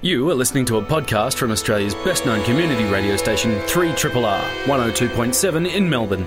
You are listening to a podcast from Australia's best known community radio station, 3RRR, 102.7 in Melbourne.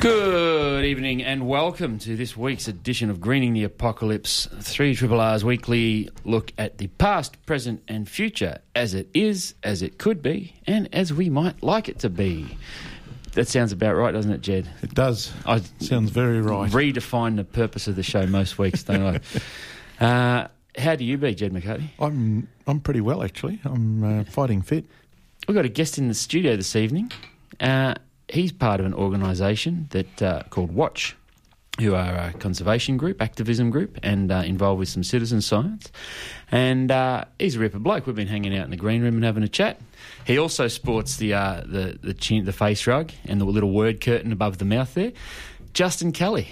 Good evening and welcome to this week's edition of Greening the Apocalypse, 3 Triple R's weekly look at the past, present, and future as it is, as it could be, and as we might like it to be. That sounds about right, doesn't it, Jed? It does. I Sounds very right. redefine the purpose of the show most weeks, don't I? Uh, how do you be, Jed McCarthy? I'm I'm pretty well actually. I'm uh, fighting fit. We've got a guest in the studio this evening. Uh, he's part of an organisation that uh, called WOTCH, who are a conservation group, activism group, and uh, involved with some citizen science. And uh, he's a ripper bloke. We've been hanging out in the green room and having a chat. He also sports the uh, the the, chin, the face rug and the little word curtain above the mouth there. Justin Cally,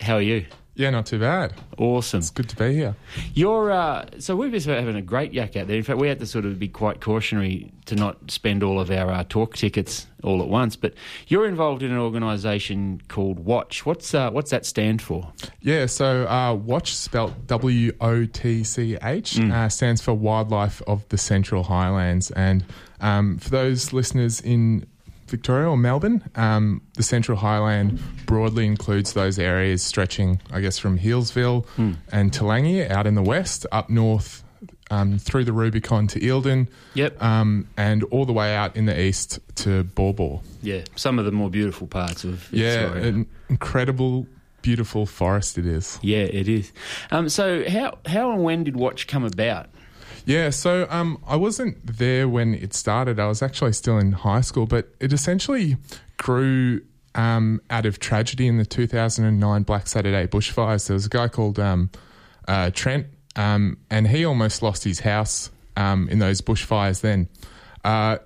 how are you? Yeah, not too bad. Awesome. It's good to be here. You're uh, so we've been having a great yak out there. In fact, we had to sort of be quite cautionary to not spend all of our uh, talk tickets all at once. But you're involved in an organisation called WOTCH. What's uh, what's that stand for? Yeah, so uh, WOTCH, spelt W O T C H, uh, stands for Wildlife of the Central Highlands. And um, for those listeners in Victoria or Melbourne, um, the Central Highland broadly includes those areas stretching, I guess, from Healesville and Toolangi out in the west, up north um, through the Rubicon to Eildon, Yep. um, and all the way out in the east to Baw Baw. Yeah, some of the more beautiful parts of Yeah, Victoria. an incredible, beautiful forest it is. yeah, it is. Um, so how how and when did WOTCH come about? Yeah, so um, I wasn't there when it started. I was actually still in high school, but it essentially grew um, out of tragedy in the 2009 Black Saturday bushfires. There was a guy called um, uh, Trent, um, and he almost lost his house um, in those bushfires then. Uh,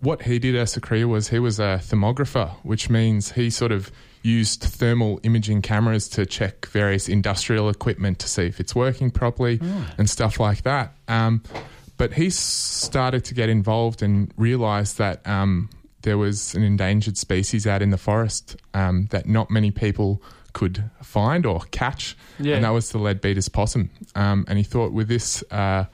what he did as a career was he was a thermographer, which means he sort of used thermal imaging cameras to check various industrial equipment to see if it's working properly and stuff like that. Um, but he started to get involved and realized that um, there was an endangered species out in the forest um, that not many people could find or catch, Yeah. and that was the leadbeater's possum. Um, and he thought with this uh,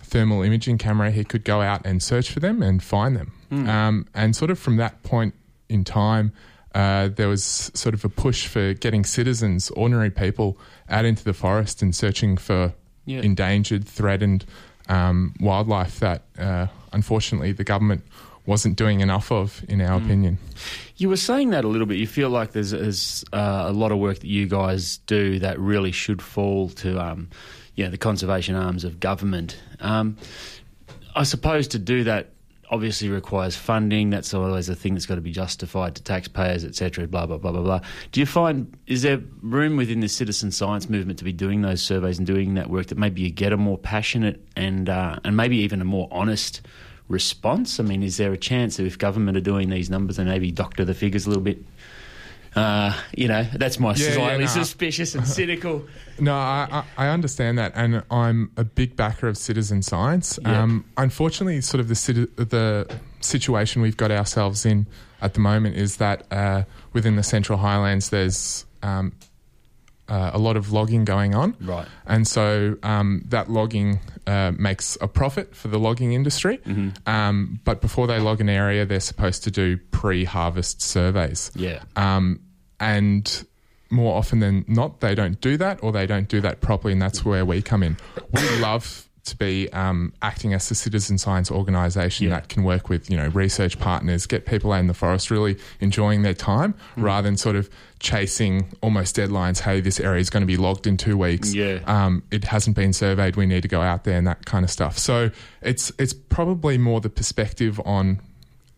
thermal imaging camera, he could go out and search for them and find them. Um, and sort of from that point in time, uh, there was sort of a push for getting citizens, ordinary people, out into the forest and searching for Yeah. endangered, threatened um, wildlife that uh, unfortunately the government wasn't doing enough of, in our opinion. You were saying that a little bit. You feel like there's, there's uh, a lot of work that you guys do that really should fall to, um, you know, the conservation arms of government. Um, I suppose to do that obviously requires funding. That's always a thing that's got to be justified to taxpayers, etc. Blah blah blah blah blah. Do you find is there room within the citizen science movement to be doing those surveys and doing that work that maybe you get a more passionate and uh, and maybe even a more honest response? I mean, is there a chance that if government are doing these numbers and maybe doctor the figures a little bit? Uh, you know, that's my Yeah, yeah, slightly no. suspicious and cynical. No, I, I I understand that, and I'm a big backer of citizen science. Yep. Um, unfortunately, sort of the the situation we've got ourselves in at the moment is that uh, within the Central Highlands, there's um, uh, a lot of logging going on, Right. And so um, that logging uh, makes a profit for the logging industry. Mm-hmm. Um, but before they log an area, they're supposed to do pre-harvest surveys. Yeah. Um, and more often than not, they don't do that or they don't do that properly, and that's where we come in. We love to be um, acting as a citizen science organisation Yeah. that can work with you know research partners, get people out in the forest really enjoying their time, Mm. rather than sort of chasing almost deadlines. Hey, this area is going to be logged in two weeks. Yeah. Um, it hasn't been surveyed. We need to go out there and that kind of stuff. So it's it's probably more the perspective on.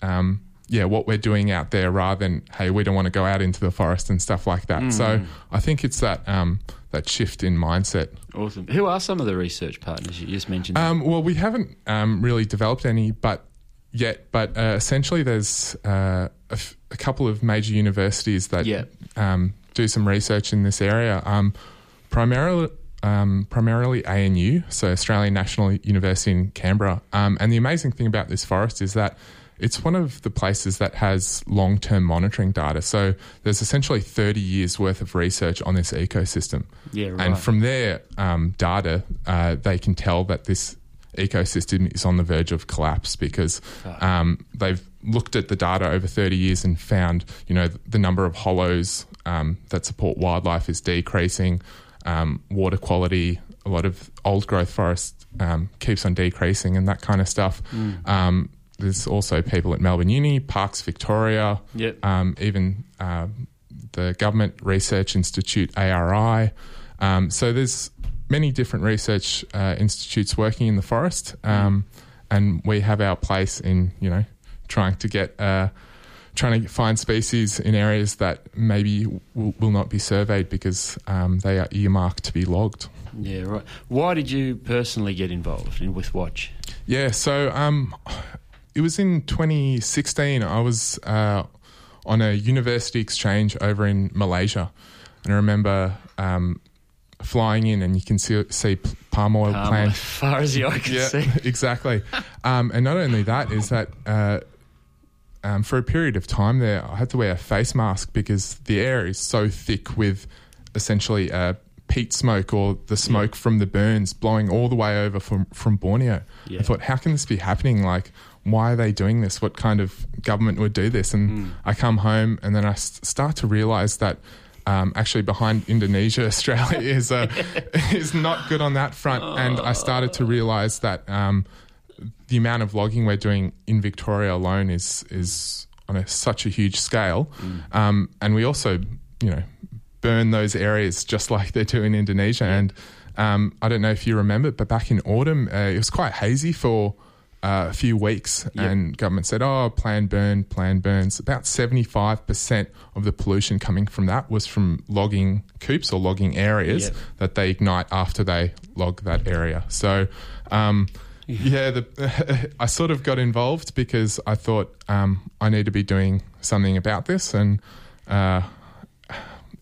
Um, yeah, what we're doing out there rather than hey, we don't want to go out into the forest and stuff like that. So Mm. I think it's that um, that shift in mindset. Awesome. Who are some of the research partners you just mentioned? Um, well, we haven't um, really developed any, but yet, but uh, essentially, there's uh, a, f- a couple of major universities that Yeah. um, do some research in this area. Um, primarily. Um, primarily ANU, so Australian National University in Canberra. Um, and the amazing thing about this forest is that it's one of the places that has long term monitoring data. So there's essentially 30 years worth of research on this ecosystem. Yeah, And from their um, data, uh, they can tell that this ecosystem is on the verge of collapse because um, they've looked at the data over 30 years and found, you know, the number of hollows um, that support wildlife is decreasing, um, water quality, a lot of old growth forest um, keeps on decreasing, and that kind of stuff. Mm. There's also people at Melbourne Uni, Parks Victoria, Yep. um, even uh, the Government Research Institute, ARI. Um, so there's many different research uh, institutes working in the forest, um, and we have our place in you know trying to get uh, trying to find species in areas that maybe will, will not be surveyed because um, they are earmarked to be logged. yeah, right. Why did you personally get involved in with WOTCH? Yeah, so um, it was in 2016. I was uh, on a university exchange over in Malaysia, and I remember um, flying in, and you can see, see palm oil Um, plant. as far as the eye can yeah, see. exactly. Um, and not only that is that. Uh, um, for a period of time there, I had to wear a face mask because the air is so thick with essentially uh, peat smoke or the smoke from the burns blowing all the way over from, from Borneo. Yeah. I thought, how can this be happening? Like, why are they doing this? What kind of government would do this? And I come home and then I start to realize that. Um, actually, behind Indonesia, Australia is uh, is not good on that front, and I started to realise that um, the amount of logging we're doing in Victoria alone is is on a, such a huge scale, um, and we also, you know, burn those areas just like they do in Indonesia. And um, I don't know if you remember, but back in autumn, uh, it was quite hazy for. Uh, a few weeks, and government said, "Oh, plan burn, plan burns." About seventy-five percent of the pollution coming from that was from logging coops or logging areas Yep. that they ignite after they log that area. So, um, yeah, the, I sort of got involved because I thought um, I need to be doing something about this, and uh,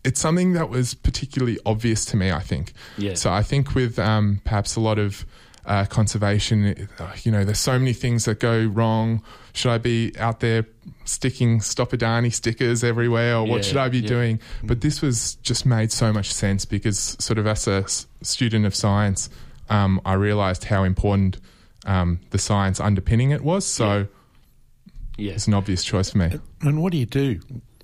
it's something that was particularly obvious to me. I think. Yeah. So I think with um, perhaps a lot of uh, conservation, uh, you know, there's so many things that go wrong. Should I be out there sticking Stop Adani stickers everywhere, or what Yeah, should I be yeah. doing? But this was just made so much sense because, sort of, as a s- student of science, um, I realised how important um, the science underpinning it was. So Yeah. it's an obvious choice for me. And what do you do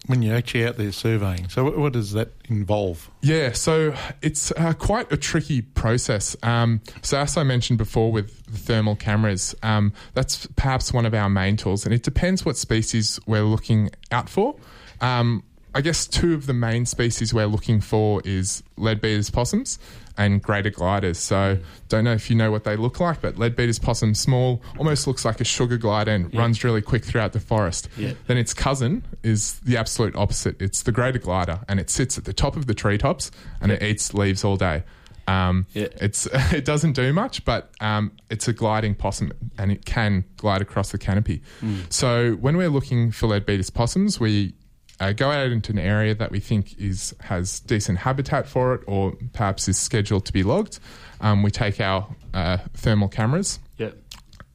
when you're actually out there surveying? So, what, does that involve? Yeah, so it's uh, quite a tricky process. Um, so, as I mentioned before with the thermal cameras, um, that's perhaps one of our main tools, and it depends what species we're looking out for. Um, I guess two of the main species we're looking for is leadbeater's possums and greater gliders. So, don't know if you know what they look like, but leadbeater's possum, small, almost looks like a sugar glider and runs really quick throughout the forest. Yeah. Then its cousin is the absolute opposite. It's the greater glider, and it sits at the top of the treetops and it eats leaves all day. Um, Yeah. It's it doesn't do much, but um, it's a gliding possum, and it can glide across the canopy. So when we're looking for leadbeater's possums, we uh, go out into an area that we think is has decent habitat for it, or perhaps is scheduled to be logged. Um, we take our uh, thermal cameras Yep.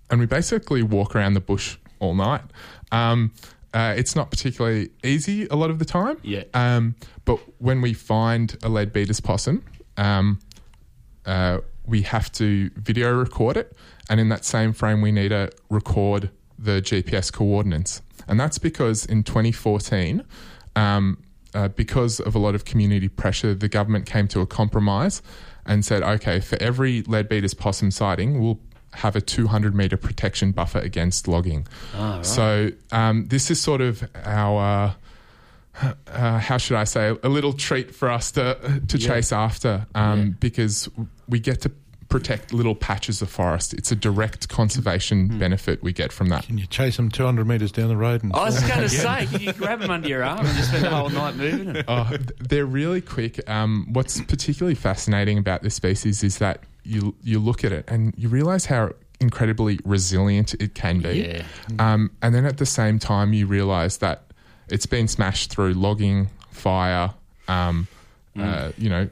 and we basically walk around the bush all night. Um, uh, it's not particularly easy a lot of the time. Yeah. Um, but when we find a leadbeater's possum, um, uh, we have to video record it, and in that same frame, we need to record the GPS coordinates. And that's because in 2014, um, uh, because of a lot of community pressure, the government came to a compromise and said, okay, for every leadbeater's possum sighting, we'll have a 200 meter protection buffer against logging. Ah, right. So um, this is sort of our. Uh, how should I say a little treat for us to to Yeah. chase after um, Yeah. because we get to protect little patches of forest. It's a direct conservation Hmm. benefit we get from that. Can you chase them 200 metres down the road? And I was going to say, can you grab them under your arm and just spend the whole night moving them? Oh, they're really quick. Um, what's particularly fascinating about this species is that you you look at it and you realize how incredibly resilient it can be. Yeah. Um, and then at the same time, you realize that it's been smashed through logging, fire, um, uh, you know,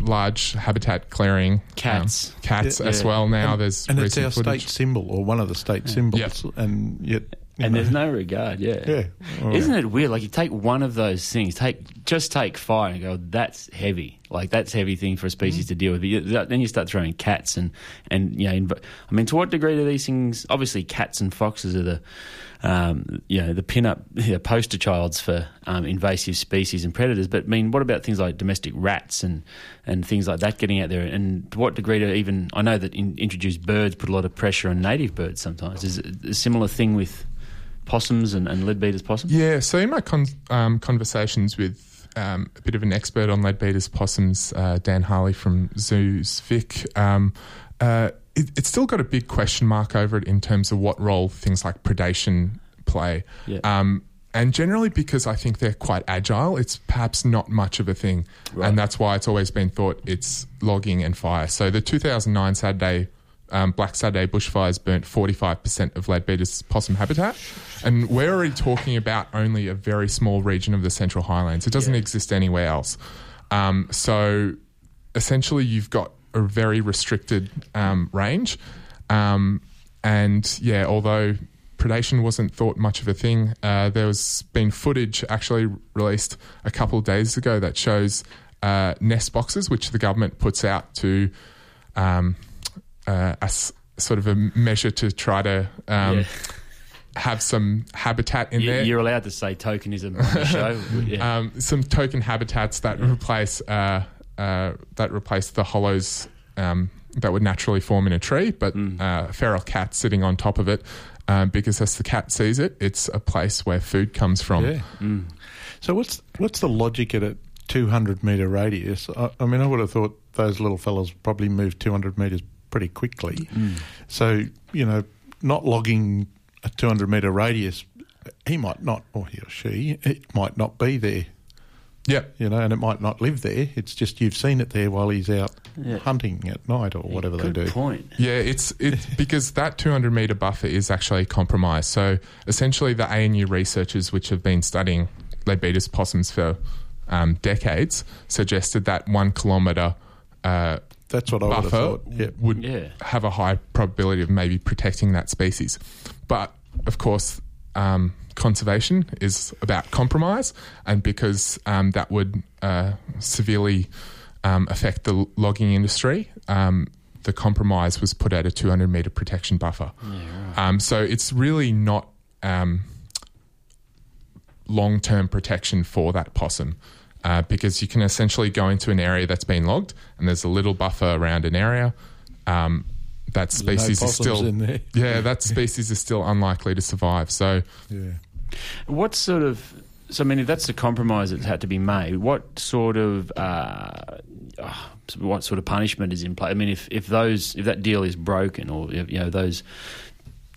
large habitat clearing, Cats. um, cats Yeah. as well. Now there's and it's our footage. state symbol or one of the state symbols, and yet you And know, there's no regard, yeah. Yeah. Isn't it weird? Like you take one of those things, take just take fire and go, that's heavy. Like that's a heavy thing for a species Mm. to deal with. You- Then you start throwing cats and and you know, inv- I mean, to what degree do these things? Obviously, cats and foxes are the um, you know the pin-up you know, poster childs for um, invasive species and predators. But I mean, what about things like domestic rats and and things like that getting out there? And to what degree do even I know that in, introduced birds put a lot of pressure on native birds sometimes. Is it a similar thing with possums and, and leadbeater's possums? Yeah, so in my con- um, conversations with um, a bit of an expert on leadbeater's possums, uh, Dan Harley from Zoos Vic, um, uh, it, it's still got a big question mark over it in terms of what role things like predation play. Yeah. Um, and generally, because I think they're quite agile, it's perhaps not much of a thing. And that's why it's always been thought it's logging and fire. So the 2009 Saturday, um, Black Saturday bushfires burnt 45% of Leadbeater's possum habitat. And we're already talking about only a very small region of the Central Highlands. It doesn't exist anywhere else. Um, so essentially, you've got a very restricted um, range. Um, and yeah, although predation wasn't thought much of a thing, uh, there was been footage actually released a couple of days ago that shows uh, nest boxes, which the government puts out to um, uh, a s- sort of a measure to try to um, Yeah. have some habitat in You, there you're allowed to say tokenism on the show. Yeah. um, some token habitats that replace uh, uh, that replace the hollows um, that would naturally form in a tree, but Hmm. uh, feral cat sitting on top of it. Um, because as the cat sees it, it's a place where food comes from. Yeah. So what's what's the logic at a 200 metre radius? I, I mean, I would have thought those little fellas probably move 200 metres pretty quickly. So you know, not logging a 200 metre radius, he might not, or he or she, it might not be there. Yeah. You know, and it might not live there. It's just you've seen it there while he's out Yeah. hunting at night or whatever Good they do. point. Yeah, it's it's because that 200 meter buffer is actually compromised. So essentially, the ANU researchers, which have been studying leadbeater's possums for um, decades, suggested that one kilometer uh, That's what I would have thought. Yeah. would Yeah. have a high probability of maybe protecting that species. But of course, um, conservation is about compromise, and because um, that would uh, severely um, affect the logging industry. Um, the compromise was put at a 200 meter protection buffer. um, so it's really not um, long term protection for that possum. Uh, because you can essentially go into an area that's been logged and there's a little buffer around an area. Um, that There's no species is still in there. yeah that species is still unlikely to survive. So Yeah. What sort of? So, I mean, if that's the compromise that's had to be made, what sort of? Uh, oh, what sort of punishment is in play? I mean, if, if those if that deal is broken or if, you know those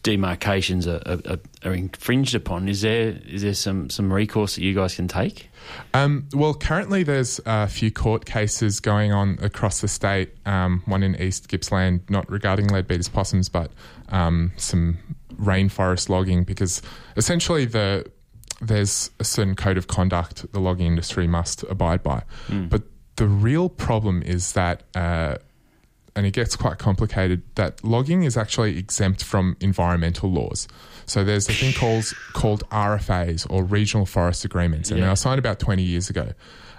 demarcations are, are, are infringed upon, is there is there some some recourse that you guys can take? Um, well, currently there's a few court cases going on across the state. Um, one in East Gippsland, not regarding leadbeater's possums, but um, some rainforest logging, because essentially the there's a certain code of conduct the logging industry must abide by. But the real problem is that. Uh, and it gets quite complicated that logging is actually exempt from environmental laws. So there's a thing called called RFAs or regional forest agreements, and they were signed about 20 years ago,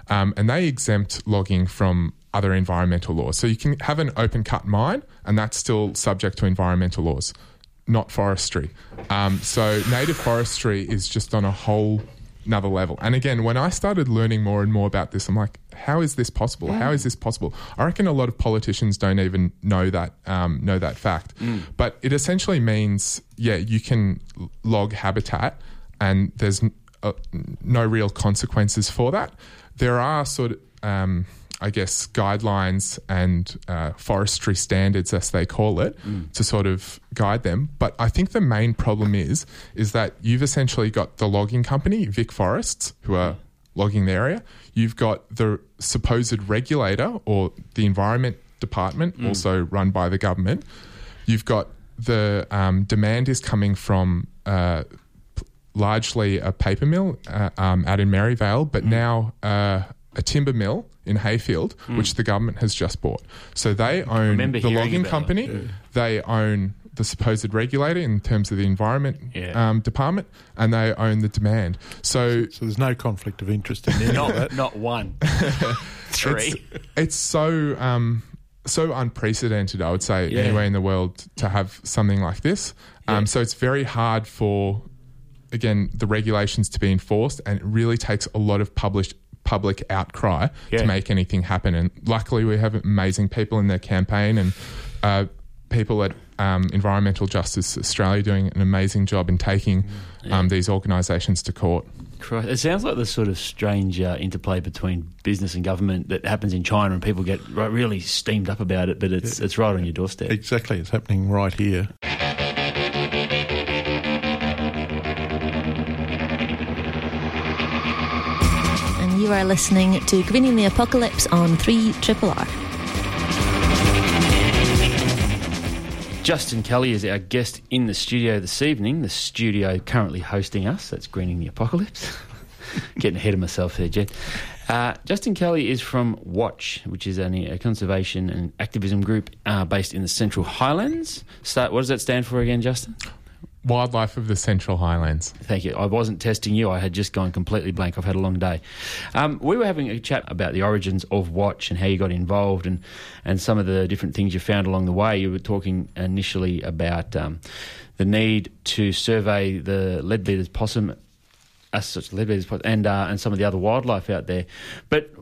um, and they exempt logging from other environmental laws. So you can have an open cut mine, and that's still subject to environmental laws, not forestry. Um, so native forestry is just on a whole another level. And again, when I started learning more and more about this, I'm like, how is this possible? How is this possible? I reckon a lot of politicians don't even know that um, know that fact. But it essentially means, yeah, you can log habitat, and there's n- uh, no real consequences for that. There are sort of um, I guess, guidelines and uh, forestry standards, as they call it, to sort of guide them. But I think the main problem is is that you've essentially got the logging company, Vic Forests, who are logging the area. You've got the supposed regulator or the environment department, also run by the government. You've got the um, demand is coming from. Uh, largely a paper mill uh, um, out in Maryvale, but now uh, a timber mill in Heyfield, which the government has just bought. So they own the logging about company, they own the supposed regulator in terms of the environment Yeah. um, department, and they own the demand. So So there's no conflict of interest in there. Not, not one. Three. it's so um, so unprecedented, I would say, Yeah. anywhere in the world to have something like this. Um, So it's very hard for again the regulations to be enforced, and it really takes a lot of published public outcry Yeah. to make anything happen. And luckily, we have amazing people in their campaign and uh, people at um, Environmental Justice Australia doing an amazing job in taking um, these organisations to court. Christ. It sounds like the sort of strange uh, interplay between business and government that happens in China, and people get ri- really steamed up about it. But it's it's right on your doorstep. Exactly, it's happening right here. You are listening to Greening the Apocalypse on 3 Triple R. Justin Cally is our guest in the studio this evening. The studio currently hosting us. That's Greening the Apocalypse. Getting ahead of myself there, Jen. Uh, Justin Cally is from WOTCH, which is a conservation and activism group uh, based in the Central Highlands. Start, what does that stand for again, Justin? Wildlife of the Central Highlands. Thank you. I wasn't testing you. I had just gone completely blank. I've had a long day. Um, we were having a chat about the origins of WOTCH and how you got involved and, and some of the different things you found along the way. You were talking initially about um, the need to survey the leadbeater's possum, as such, leadbeater's possum, and, uh, and some of the other wildlife out there. But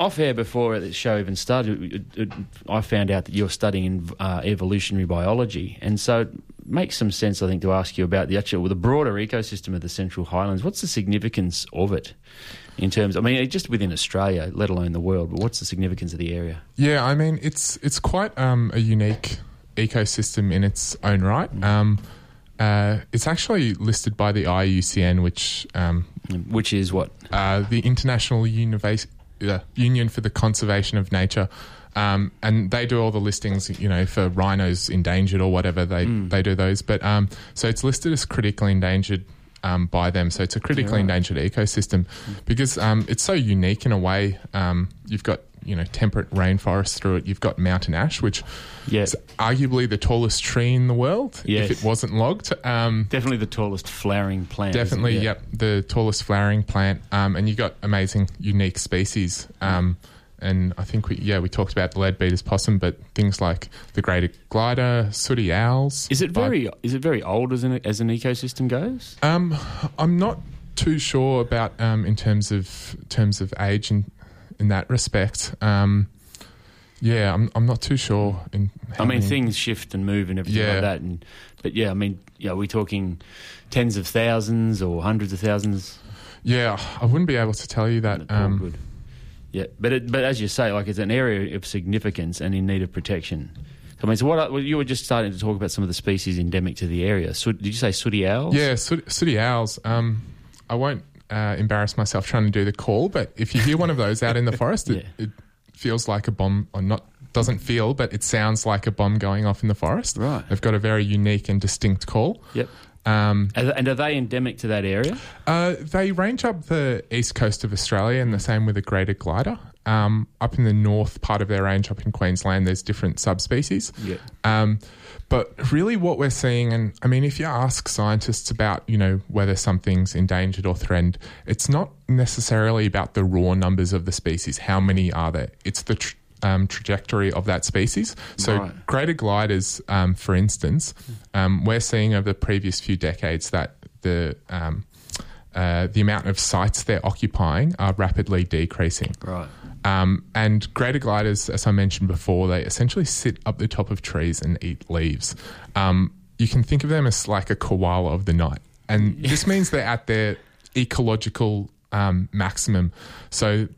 off air before the show even started, I found out that you're studying uh, evolutionary biology, and so makes some sense, I think, to ask you about the actual, the broader ecosystem of the Central Highlands. What's the significance of it in terms? I mean, just within Australia, let alone the world. But what's the significance of the area? Yeah, I mean it's it's quite um, a unique ecosystem in its own right. Um, uh, it's actually listed by the IUCN, which um, Which is what? uh, the International uh, Union for the Conservation of Nature. Um, and they do all the listings, you know, for rhinos endangered or whatever. They they do those, but um, so it's listed as critically endangered um, by them. So it's a critically endangered ecosystem because um, it's so unique in a way. Um, you've got you know temperate rainforest through it. You've got mountain ash, which Yeah. is arguably the tallest tree in the world Yes. if it wasn't logged. Um, Definitely the tallest flowering plant. Definitely, Yeah. yep. The tallest flowering plant, um, and you've got amazing, unique species. Um, and I think we, yeah, we talked about the lead leadbeater's possum, but things like the greater glider, sooty owls. Is it very is it very old as an as an ecosystem goes? Um, I'm not too sure about um, in terms of terms of age in in that respect. Um, yeah, I'm I'm not too sure. In I mean, many- things shift and move and everything Yeah. like that. And but yeah, I mean, yeah, are we talking tens of thousands or hundreds of thousands? Yeah, I wouldn't be able to tell you that. Um, good. Yeah, but it, but as you say, like it's an area of significance and in need of protection. I mean, so what well, you were just starting to talk about some of the species endemic to the area. So, did you say sooty owls? Yeah, sooty, sooty owls. Um, I won't uh, embarrass myself trying to do the call, but if you hear one of those out in the forest, it, Yeah. it feels like a bomb, or not doesn't feel, but it sounds like a bomb going off in the forest. Right. They've got a very unique and distinct call. Yep. Um, And are they endemic to that area? uh, they range up the east coast of Australia, and the same with the greater glider. Um, up in the north part of their range, up in Queensland, there's different subspecies. Yeah. Um, but really, what we're seeing, and I mean, if you ask scientists about, you know, whether something's endangered or threatened, it's not necessarily about the raw numbers of the species. How many are there? It's the tr- um, trajectory of that species. So, Right. greater gliders, um, for instance, um, we're seeing over the previous few decades that the um, uh, the amount of sites they're occupying are rapidly decreasing. Right. Um, and greater gliders, as I mentioned before, they essentially sit up the top of trees and eat leaves. Um, you can think of them as like a koala of the night. And this means they're at their ecological um, maximum. So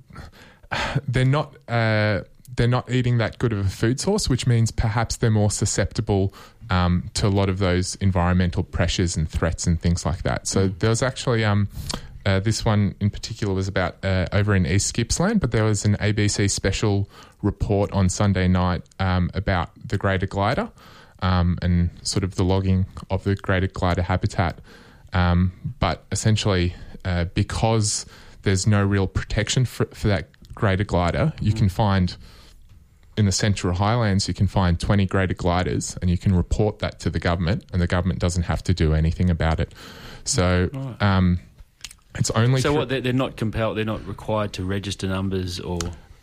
they're not. Uh, they're not eating that good of a food source, which means perhaps they're more susceptible um, to a lot of those environmental pressures and threats and things like that. So there was actually um, uh, this one in particular was about uh, over in East Gippsland, but there was an ABC special report on Sunday night um, about the greater glider um, and sort of the logging of the greater glider habitat. Um, but essentially, uh, because there's no real protection for, for that greater glider, you can find in the Central Highlands, you can find 20 greater gliders and you can report that to the government, and the government doesn't have to do anything about it. So um, it's only So what? They're, not compelled. They're not required to register numbers or.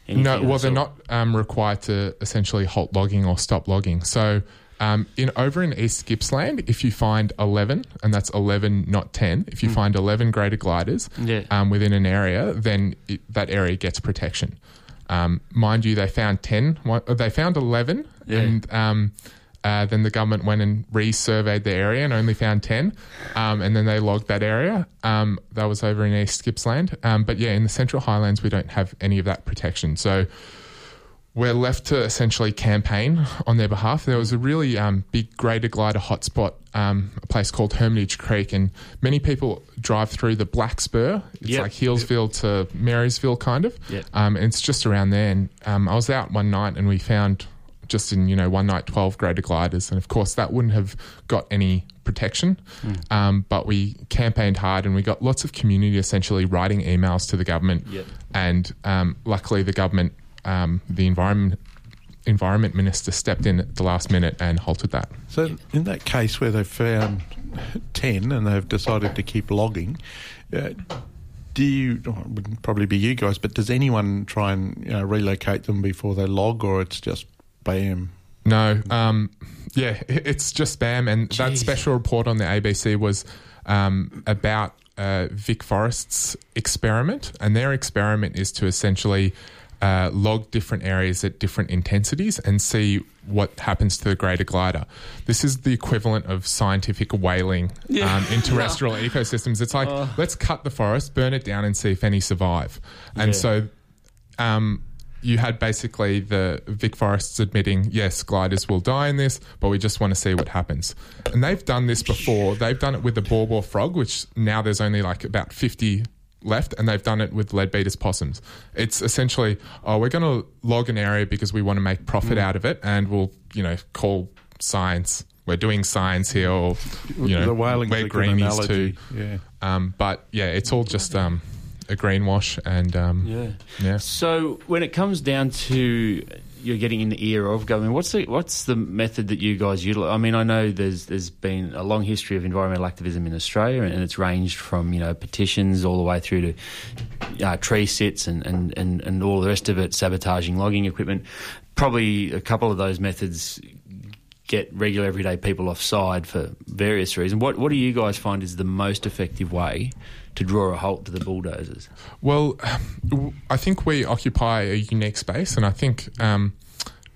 Anything no, well, they're sort? not um, required to essentially halt logging or stop logging. So, um, in over in East Gippsland, if you find eleven, and that's eleven, not ten, if you Mm. find eleven greater gliders Yeah. um, within an area, then it, that area gets protection. Um, mind you, they found ten. uh, They found eleven, Yeah. and um, uh, then the government went and resurveyed the area and only found 10. Um, and then they logged that area. Um, that was over in East Gippsland. Um, but yeah, in the Central Highlands, we don't have any of that protection. So we're left to essentially campaign on their behalf. There was a really um, big greater glider hotspot, um, a place called Hermitage Creek, and many people drive through the Black Spur. It's Yep. like Healesville to Marysville, kind of. Yep. Um, and it's just around there. And um, I was out one night and we found just in you know one night twelve greater gliders, and of course that wouldn't have got any protection. Um, but we campaigned hard and we got lots of community essentially writing emails to the government. Yep. And um, luckily, the government, um, the environment environment minister stepped in at the last minute and halted that. So, in that case where they've found 10 and they've decided to keep logging, uh, do you, oh, it wouldn't probably be you guys, but does anyone try and you know, relocate them before they log or it's just bam? No, um, yeah, it's just spam. And that special report on the ABC was um, about uh, Vic Forest's experiment, and their experiment is to essentially uh, log different areas at different intensities and see what happens to the greater glider. This is the equivalent of scientific whaling Yeah. um, in terrestrial ecosystems. It's like Oh. let's cut the forest, burn it down, and see if any survive. And Yeah. so um, you had basically the Vic Forests admitting, yes, gliders will die in this, but we just want to see what happens. And they've done this before. They've done it with the Baw Baw frog, which now there's only like about 50 left, and they've done it with leadbeater's possums. It's essentially, oh, we're going to log an area because we want to make profit out of it, and we'll, you know, call science. We're doing science here, or you know, the we're greenies too. yeah. Um, but yeah, it's all just um, a greenwash, and um, Yeah. yeah. So when it comes down to you're getting in the ear of government, what's the what's the method that you guys utilize? I mean, I know there's there's been a long history of environmental activism in Australia, and it's ranged from you know petitions all the way through to uh, tree sits and, and, and, and all the rest of it, sabotaging logging equipment. Probably a couple of those methods get regular everyday people offside for various reasons. What what do you guys find is the most effective way to draw a halt to the bulldozers? Well, I think we occupy a unique space, and I think um,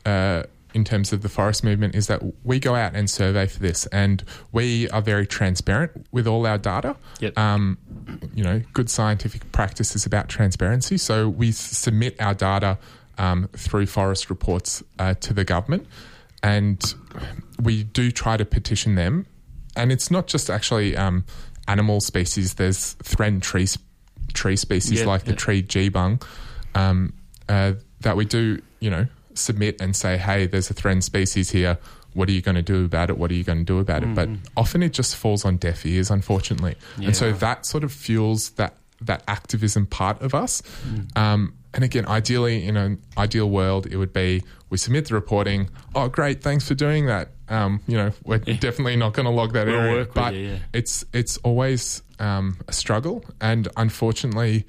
uh, in terms of the forest movement is that we go out and survey for this, and we are very transparent with all our data. Yep. Um, you know, good scientific practice is about transparency, so we s- submit our data um, through forest reports uh, to the government, and we do try to petition them. And it's not just actually um, animal species. There's threatened tree tree species Yeah, like the tree geebung um, uh, that we do, you know, submit and say, hey, there's a threatened species here. What are you going to do about it? What are you going to do about it? But often it just falls on deaf ears, unfortunately. And so that sort of fuels that that activism part of us. Um, and again, ideally, in an ideal world, it would be we submit the reporting. Oh, great, thanks for doing that. Um, you know, we're definitely not going to log that We'll area, work but you, yeah. it's it's always um, a struggle, and unfortunately,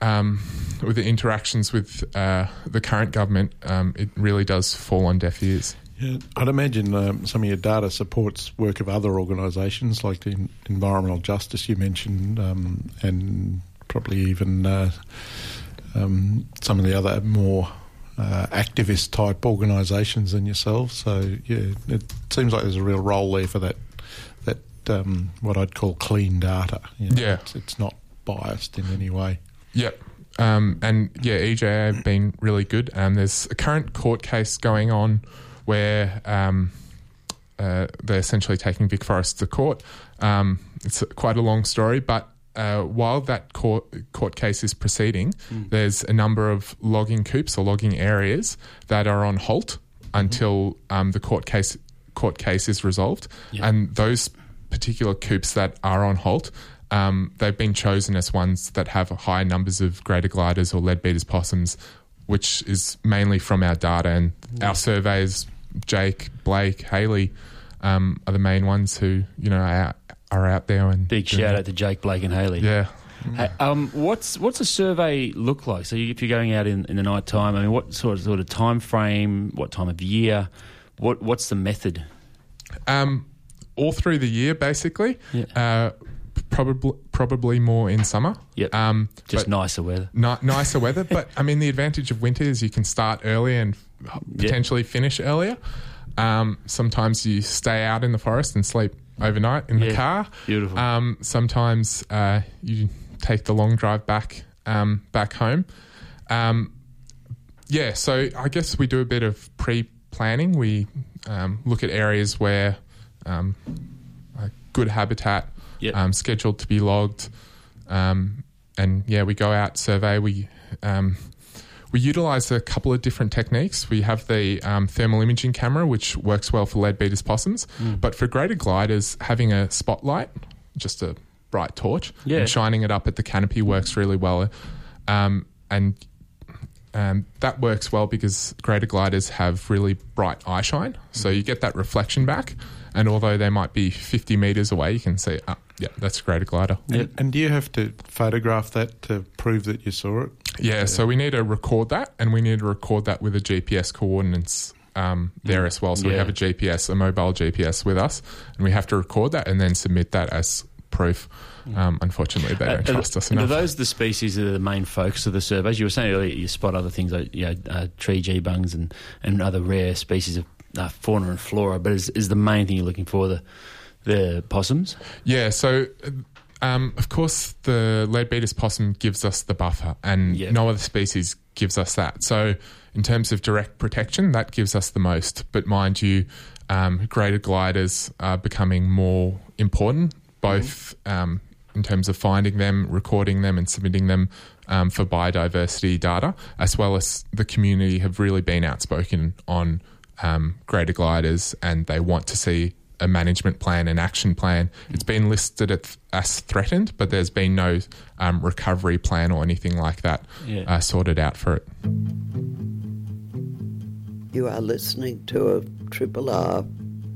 um, with the interactions with uh, the current government, um, it really does fall on deaf ears. Yeah, I'd imagine um, some of your data supports work of other organisations like the environmental justice you mentioned, um, and probably even uh, um, some of the other more uh, activist type organisations than yourselves. So yeah, it seems like there's a real role there for that that um, what I'd call clean data. you know. Yeah. it's, it's not biased in any way. Yep. Um, and yeah, EJA have been really good. Um, there's a current court case going on where um, uh, they're essentially taking Vic Forest to court. Um, it's quite a long story, but uh, while that court court case is proceeding, there's a number of logging coops or logging areas that are on halt until um, the court case court case is resolved, and those particular coops that are on halt. Um, they've been chosen as ones that have high numbers of greater gliders or leadbeater's possums, which is mainly from our data and our surveys. Jake, Blake, Haley um, are the main ones who you know are out, are out there and Big shout it. out to Jake, Blake, and Haley. Yeah. Hey, um, what's what's a survey look like? So you, if you're going out in, in the night time, I mean, what sort of sort of time frame? What time of year? What what's the method? Um, all through the year, basically. Yeah. Uh, probably probably more in summer. Yep. Um, Just nicer weather. ni- nicer weather, but I mean the advantage of winter is you can start early and potentially finish earlier. Um, sometimes you stay out in the forest and sleep overnight in the car. Beautiful. Um, sometimes uh, you take the long drive back um, back home. Um, yeah, so I guess we do a bit of pre planning. We um, look at areas where um, good habitat, Yep. um, scheduled to be logged, um, and yeah, we go out survey. We um, we utilize a couple of different techniques. We have the um, thermal imaging camera, which works well for leadbeater's possums, Mm. but for greater gliders, having a spotlight, just a bright torch, Yeah. and shining it up at the canopy works really well. Um, and um, that works well because greater gliders have really bright eye shine. So you get that reflection back. And although they might be 50 metres away, you can see, ah, yeah, that's a greater glider. And, and do you have to photograph that to prove that you saw it? Yeah, so we need to record that, and we need to record that with a GPS coordinates um, there as well. So we have a GPS, a mobile GPS with us, and we have to record that and then submit that as proof. Um, unfortunately, they don't Uh, trust us and enough. Are those the species that are the main focus of the surveys? You were saying earlier you spot other things like you know, uh, tree geebungs and, and other rare species of uh, fauna and flora, but is, is the main thing you're looking for the the possums? Yeah, so um, of course the leadbeater's possum gives us the buffer, and Yeah. no other species gives us that. So in terms of direct protection, that gives us the most. But mind you, um, greater gliders are becoming more important, both um, in terms of finding them, recording them, and submitting them. Um, for biodiversity data, as well as the community have really been outspoken on um, greater gliders, and they want to see a management plan, an action plan. It's been listed as threatened, but there's been no um, recovery plan or anything like that Yeah. uh, sorted out for it. You are listening to a Triple R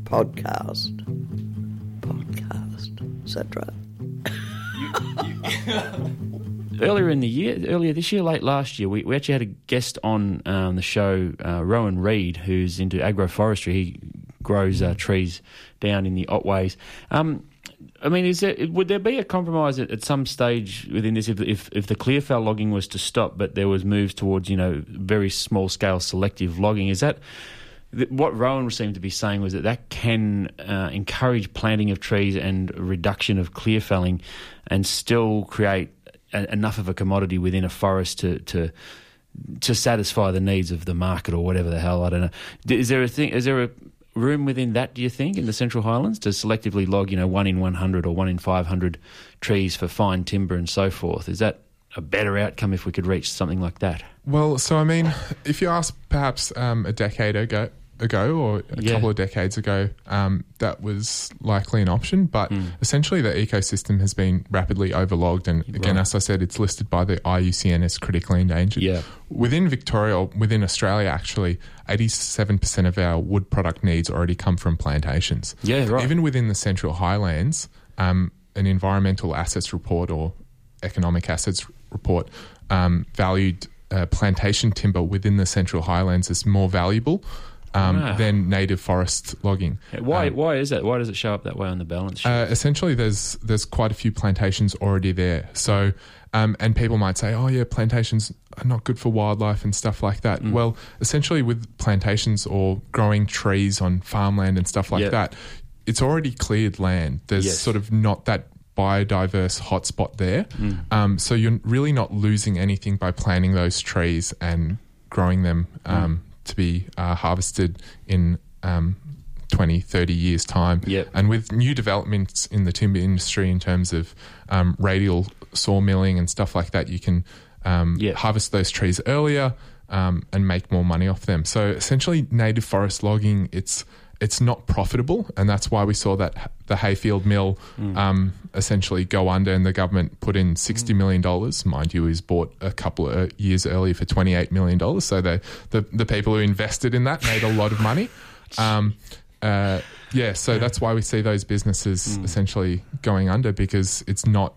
podcast. Podcast. etc. that right? Earlier in the year, earlier this year, late last year, we, we actually had a guest on um, the show, uh, Rowan Reid, who's into agroforestry. He grows uh, trees down in the Otways. Um, I mean, is there would there be a compromise at, at some stage within this if, if if the clearfell logging was to stop, but there was moves towards you know very small scale selective logging? Is that what Rowan seemed to be saying was that that can uh, encourage planting of trees and reduction of clear felling, and still create a, enough of a commodity within a forest to to to satisfy the needs of the market or whatever the hell I don't know. Is there a thing? Is there a room within that? Do you think in the Central Highlands to selectively log you know one in one hundred or one in five hundred trees for fine timber and so forth? Is that a better outcome if we could reach something like that? Well, so I mean, if you ask perhaps um, a decade ago, ago or a Yeah. couple of decades ago, um, that was likely an option. But Hmm. essentially, the ecosystem has been rapidly overlogged, and again, Right. as I said, it's listed by the IUCN as critically endangered. Yeah. Within Victoria, or within Australia, actually, eighty-seven percent of our wood product needs already come from plantations. Yeah, right. Even within the Central Highlands, um, an environmental assets report or economic assets report um, valued uh, plantation timber within the Central Highlands as more valuable um, Wow. than native forest logging. Why? Um, why is that? Why does it show up that way on the balance sheet? uh, essentially, there's there's quite a few plantations already there. So, um, and people might say, "Oh, yeah, plantations are not good for wildlife and stuff like that." Mm. Well, essentially, with plantations or growing trees on farmland and stuff like Yep. that, it's already cleared land. There's Yes. sort of not that biodiverse hotspot there. Mm. Um, so you're really not losing anything by planting those trees and growing them um, to be uh, harvested in um, 20, 30 years' time. Yep. And with new developments in the timber industry in terms of um, radial sawmilling and stuff like that, you can um, Yep. harvest those trees earlier um, and make more money off them. So essentially, native forest logging, it's it's not profitable, and that's why we saw that the Heyfield mill um, essentially go under, and the government put in sixty million dollars. Mind you, it was bought a couple of years earlier for twenty eight million dollars. So the, the the people who invested in that made a lot of money. Um, uh, yeah, so that's why we see those businesses essentially going under because it's not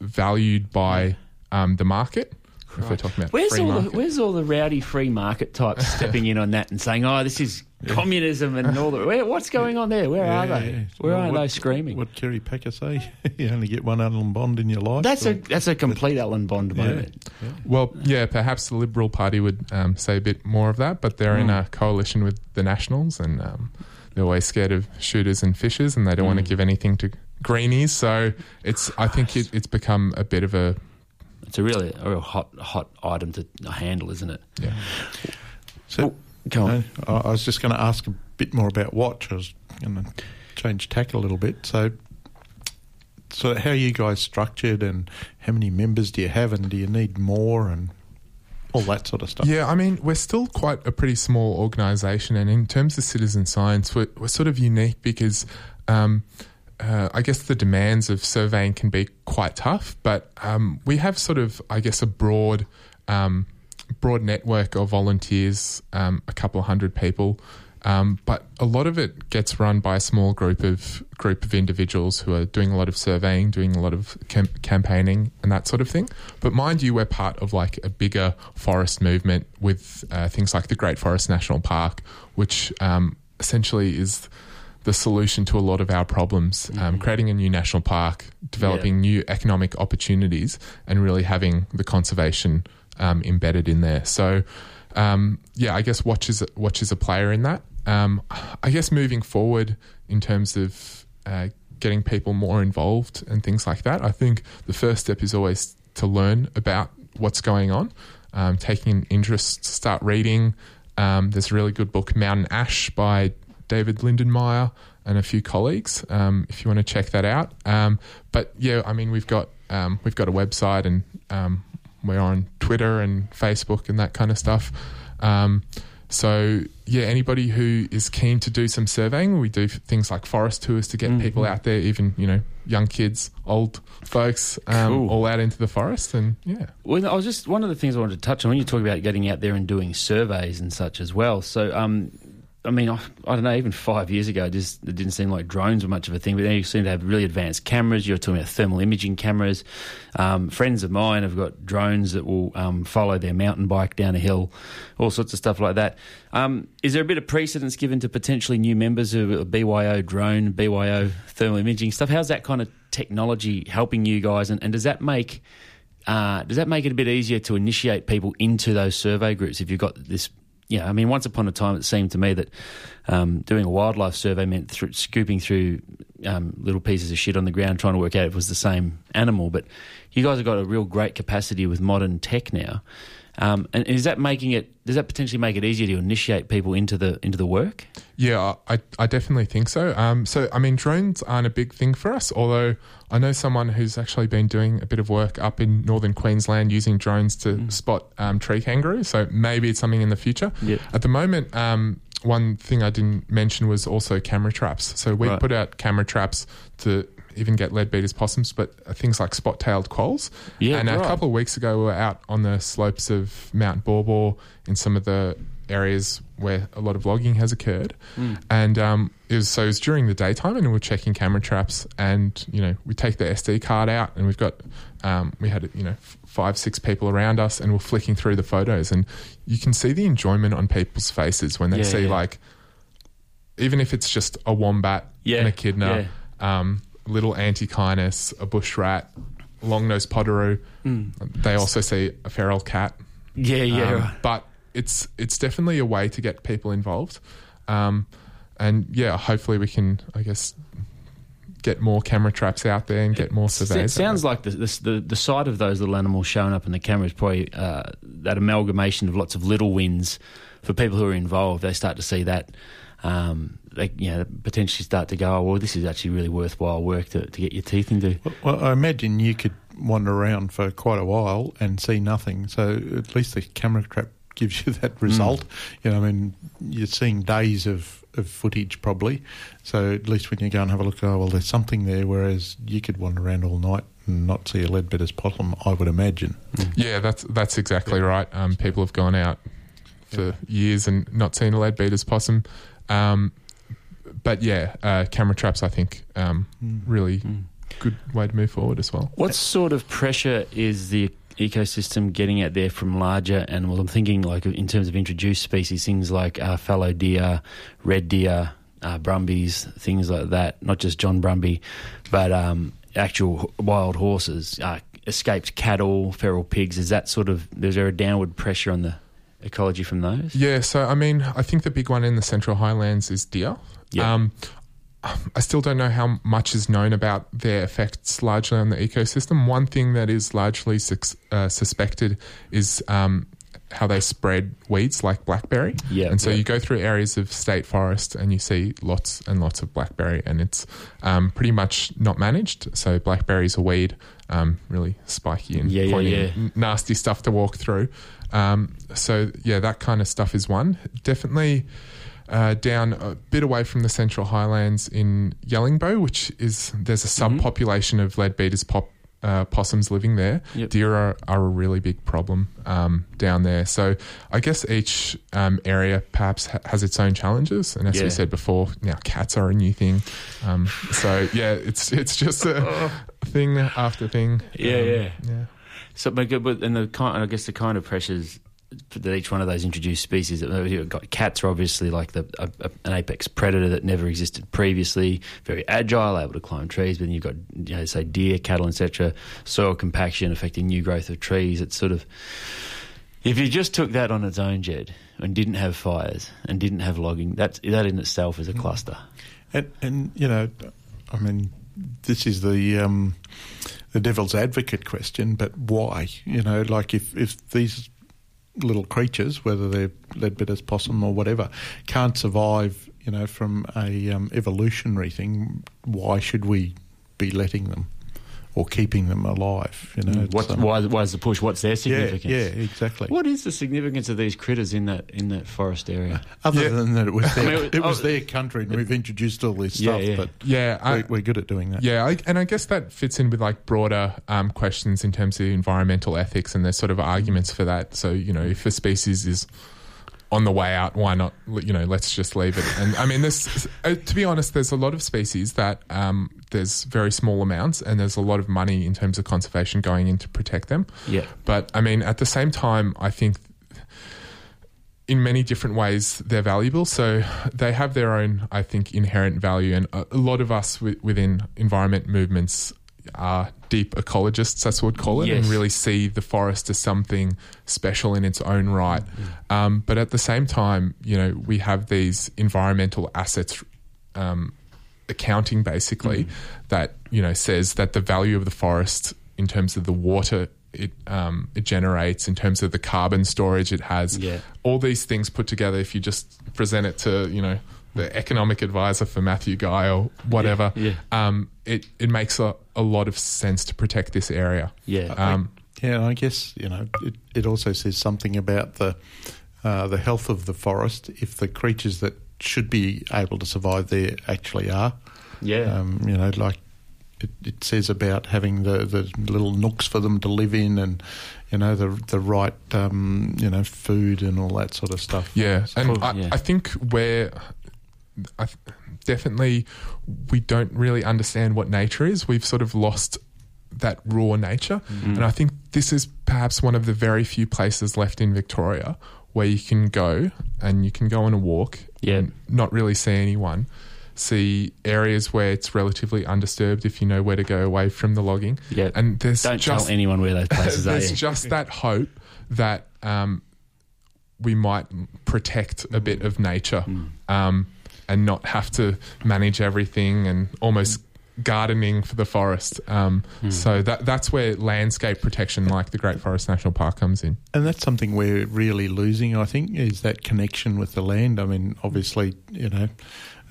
valued by um, the market. If we're talking about Where's free all the, where's all the rowdy free market types stepping in on that and saying, "Oh, this is communism and all the where, what's going on there? Where are they? yeah. Where Well, are what- they screaming?" What Kerry Packer say? you only get one Alan Bond in your life. That's a that's a complete Alan Bond Yeah. moment. Well, yeah, perhaps the Liberal Party would um, say a bit more of that, but they're in Mm. a coalition with the Nationals, and um, they're always scared of shooters and fishers, and they don't want Mm. to give anything to greenies. So it's, I think it, it's become a bit of a It's a really a real hot hot item to handle, isn't it? yeah. So, Go on. I, I was just going to ask a bit more about WOTCH. I was going to change tack a little bit. So, so how are you guys structured, and how many members do you have, and do you need more, and all that sort of stuff? Yeah, I mean, we're still quite a pretty small organisation, and in terms of citizen science, we're, we're sort of unique because um, uh, I guess the demands of surveying can be quite tough, but um, we have sort of, I guess, a broad. Um, broad network of volunteers, um, a couple of hundred people, um, but a lot of it gets run by a small group of group of individuals who are doing a lot of surveying, doing a lot of cam- campaigning, and that sort of thing. But mind you, we're part of like a bigger forest movement with uh, things like the Great Forest National Park, which um, essentially is the solution to a lot of our problems. Um, creating a new national park, developing new economic opportunities, and really having the conservation um, embedded in there. So, um, yeah, I guess WOTCH is WOTCH is a player in that. Um, I guess moving forward in terms of uh, getting people more involved and things like that, I think the first step is always to learn about what's going on, um, taking an interest, start reading. Um, there's a really good book, Mountain Ash, by David Lindenmayer and a few colleagues. Um, if you want to check that out, um, but yeah, I mean we've got um, we've got a website and um, we're on Twitter and Facebook and that kind of stuff. Um, so yeah, anybody who is keen to do some surveying, we do things like forest tours to get people out there, even you know young kids, old folks, um, Cool. all out into the forest, and yeah. Well, I was just one of the things I wanted to touch on when you talk about getting out there and doing surveys and such as well. So, um, I mean, I, I don't know, even five years ago, it, just, it didn't seem like drones were much of a thing, but now you seem to have really advanced cameras. You're talking about thermal imaging cameras. Um, friends of mine have got drones that will um, follow their mountain bike down a hill, all sorts of stuff like that. Um, is there a bit of precedence given to potentially new members of BYO drone, BYO thermal imaging stuff? How's that kind of technology helping you guys, and, and does that make uh, does that make it a bit easier to initiate people into those survey groups if you've got this? Yeah, I mean, once upon a time, it seemed to me that um, doing a wildlife survey meant through, scooping through um, little pieces of shit on the ground, trying to work out if it was the same animal. But you guys have got a real great capacity with modern tech now. Um, and is that making it? Does that potentially make it easier to initiate people into the into the work? Yeah, I, I definitely think so. Um, so, I mean, drones aren't a big thing for us, although I know someone who's actually been doing a bit of work up in northern Queensland using drones to spot um, tree kangaroos. So, maybe it's something in the future. Yeah. At the moment, um, one thing I didn't mention was also camera traps. So, we Right. put out camera traps to even get leadbeater's possums, but uh, things like spot tailed quolls. Yeah, and a couple of weeks ago, we were out on the slopes of Mount Baw Baw in some of the areas where a lot of logging has occurred, Mm. and um, it was so it was during the daytime, and we we're checking camera traps, and you know we take the SD card out, and we've got um, we had you know five six people around us, and we're flicking through the photos, and you can see the enjoyment on people's faces when they Yeah, see yeah. like even if it's just a wombat Yeah, and a echidna, um, little antechinus, a bush rat, long nosed potoroo. Mm. They also see a feral cat. Yeah, yeah, Um, right. But it's it's definitely a way to get people involved, um, and yeah, hopefully we can, I guess, get more camera traps out there and get more It surveys. out sounds like the, the the the sight of those little animals showing up in the camera is probably uh, that amalgamation of lots of little wins for people who are involved. They start to see that. Um, they you know potentially start to go, oh, well, this is actually really worthwhile work to, to get your teeth into. Well, I imagine you could wander around for quite a while and see nothing. So at least the camera trap gives you that result. You know, I mean, you're seeing days of, of footage probably. So at least when you go and have a look, oh, well, there's something there. Whereas you could wander around all night and not see a lead leadbeater's possum, I would imagine. Yeah, that's that's exactly right. Um, people have gone out for years and not seen a lead leadbeater's possum. Um, but yeah, uh, camera traps, I think, um, really good way to move forward as well. What sort of pressure is the ecosystem getting out there from larger animals? I'm thinking like in terms of introduced species, things like uh, fallow deer, red deer, uh, brumbies, things like that. Not just John Brumby, but um, actual wild horses, uh, escaped cattle, feral pigs. Is that sort of is there a downward pressure on the ecology from those? Yeah, so I mean, I think the big one in the Central Highlands is deer. Yeah. Um, I still don't know how much is known about their effects largely on the ecosystem. One thing that is largely sus- uh, suspected is um, how they spread weeds like blackberry. Yeah, and so yeah. you go through areas of state forest and you see lots and lots of blackberry, and it's um, pretty much not managed. So blackberry is a weed, um, really spiky and Yeah, pointy yeah. and nasty stuff to walk through. Um, so yeah, that kind of stuff is one. Definitely uh, down a bit away from the Central Highlands in Yellingbo, which is there's a Mm-hmm. subpopulation of leadbeater's pop. Uh, possums living there. Yep. Deer are, are a really big problem um, down there. So I guess each um, area perhaps ha- has its own challenges. And as Yeah. we said before, now cats are a new thing. Um, so yeah, it's it's just a thing after thing. Yeah, Um, yeah. yeah. So, but and the kind, I guess the kind of pressures that each one of those introduced species. You've got cats are obviously like the a, a, an apex predator that never existed previously. Very agile, able to climb trees. But then you've got you know, say deer, cattle, etc. Soil compaction affecting new growth of trees. It's sort of if you just took that on its own, Jed, and didn't have fires and didn't have logging, that's that in itself is a cluster. And, and you know, I mean, this is the um, the devil's advocate question, but why? You know, like if if these little creatures, whether they're leadbeater's possum or whatever, can't survive, you know, from a um, evolutionary thing, why should we be letting them or keeping them alive? You know, What, um, why, why is the push? What's their significance? yeah, exactly. What is the significance of these critters in that in that forest area? Other than that, it was I their, mean, it was oh, their country, and we've introduced all this Yeah, stuff. yeah. But Yeah, I- we, we're good at doing that. Yeah, I, and I guess that fits in with like broader um, questions in terms of environmental ethics, and there's sort of arguments for that. So you know, if a species is on the way out, why not? You know, let's just leave it. And I mean, this uh, to be honest, there's a lot of species that um, there's very small amounts, and there's a lot of money in terms of conservation going in to protect them. Yeah. But I mean, at the same time, I think in many different ways they're valuable. So they have their own, I think, inherent value. And a, lot of us wi- within environment movements are deep ecologists, that's what we'd call it, and really see the forest as something special in its own right. Um, but at the same time, you know, we have these environmental assets. Um, accounting basically that you know says that the value of the forest in terms of the water it um, it generates in terms of the carbon storage it has Yeah. all these things put together if you just present it to you know the economic advisor for Matthew Guy or whatever Yeah, Um, it it makes a, a lot of sense to protect this area Yeah. um, Yeah, I guess you know it, it also says something about the uh, the health of the forest if the creatures that should be able to survive there actually are. Yeah. Um, you know, like it, it says about having the, the little nooks for them to live in, and you know the the right um, you know food and all that sort of stuff. Yeah, So- and I, I think where I th- definitely we don't really understand what nature is. We've sort of lost that raw nature, Mm. and I think this is perhaps one of the very few places left in Victoria where you can go and you can go on a walk, Yeah. and not really see anyone. See areas where it's relatively undisturbed if you know where to go away from the logging. Yeah. and there's Don't just tell anyone where those places are. there's just that hope that um, we might protect a bit of nature um, and not have to manage everything and almost gardening for the forest. Um, So that that's where landscape protection, like the Great Forest National Park, comes in. And that's something we're really losing, I think, is that connection with the land. I mean, obviously, you know,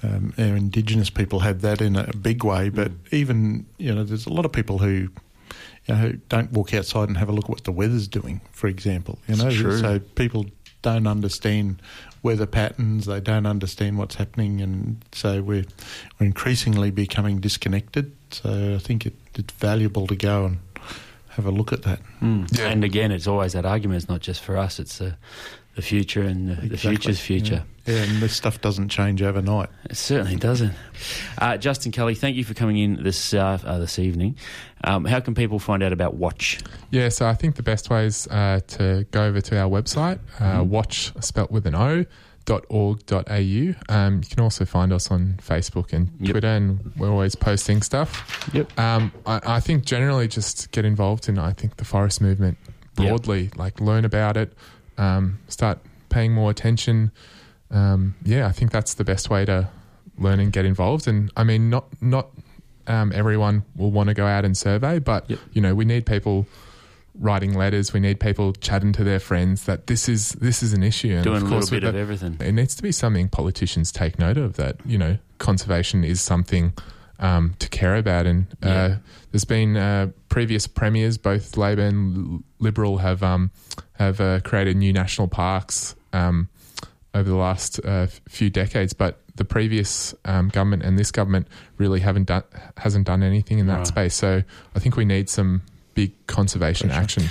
um, our Indigenous people had that in a big way, but even, you know, there's a lot of people who, you know, don't walk outside and have a look at what the weather's doing, for example. You know, true. so people don't understand weather patterns, they don't understand what's happening, and so we're, we're increasingly becoming disconnected. So I think it, it's valuable to go and have a look at that. Mm. And again, it's always that argument. It's not just for us; it's the the future and the, the future's future. Yeah. yeah, and this stuff doesn't change overnight. It certainly doesn't. Uh, Justin Cally, thank you for coming in this uh, uh, this evening. Um, how can people find out about WOTCH? Yeah, so I think the best way is uh, to go over to our website, uh, watch spelt with an O. Dot org.au. Um, you can also find us on Facebook and Twitter, and we're always posting stuff. Yep. Um, I, I think generally just get involved in I think the forest movement broadly, like learn about it, um, start paying more attention. Um, yeah, I think that's the best way to learn and get involved. And I mean, not not um, everyone will want to go out and survey, but you know, we need people writing letters. We need people chatting to their friends that this is this is an issue. And Doing of a little course, bit of everything. It needs to be something politicians take note of. That you know, conservation is something um, to care about. And uh, there's been uh, previous premiers, both Labor and Liberal, have um, have uh, created new national parks um, over the last uh, few decades, but the previous um, government and this government really haven't done hasn't done anything in that Right. space. So I think we need some big conservation action.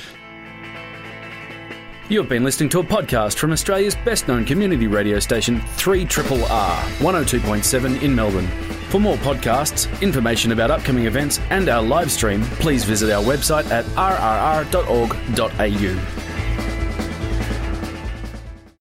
You've been listening to a podcast from Australia's best known community radio station, 3RRR 102.7 in Melbourne. For more podcasts, information about upcoming events, and our live stream, please visit our website at rrr.org.au.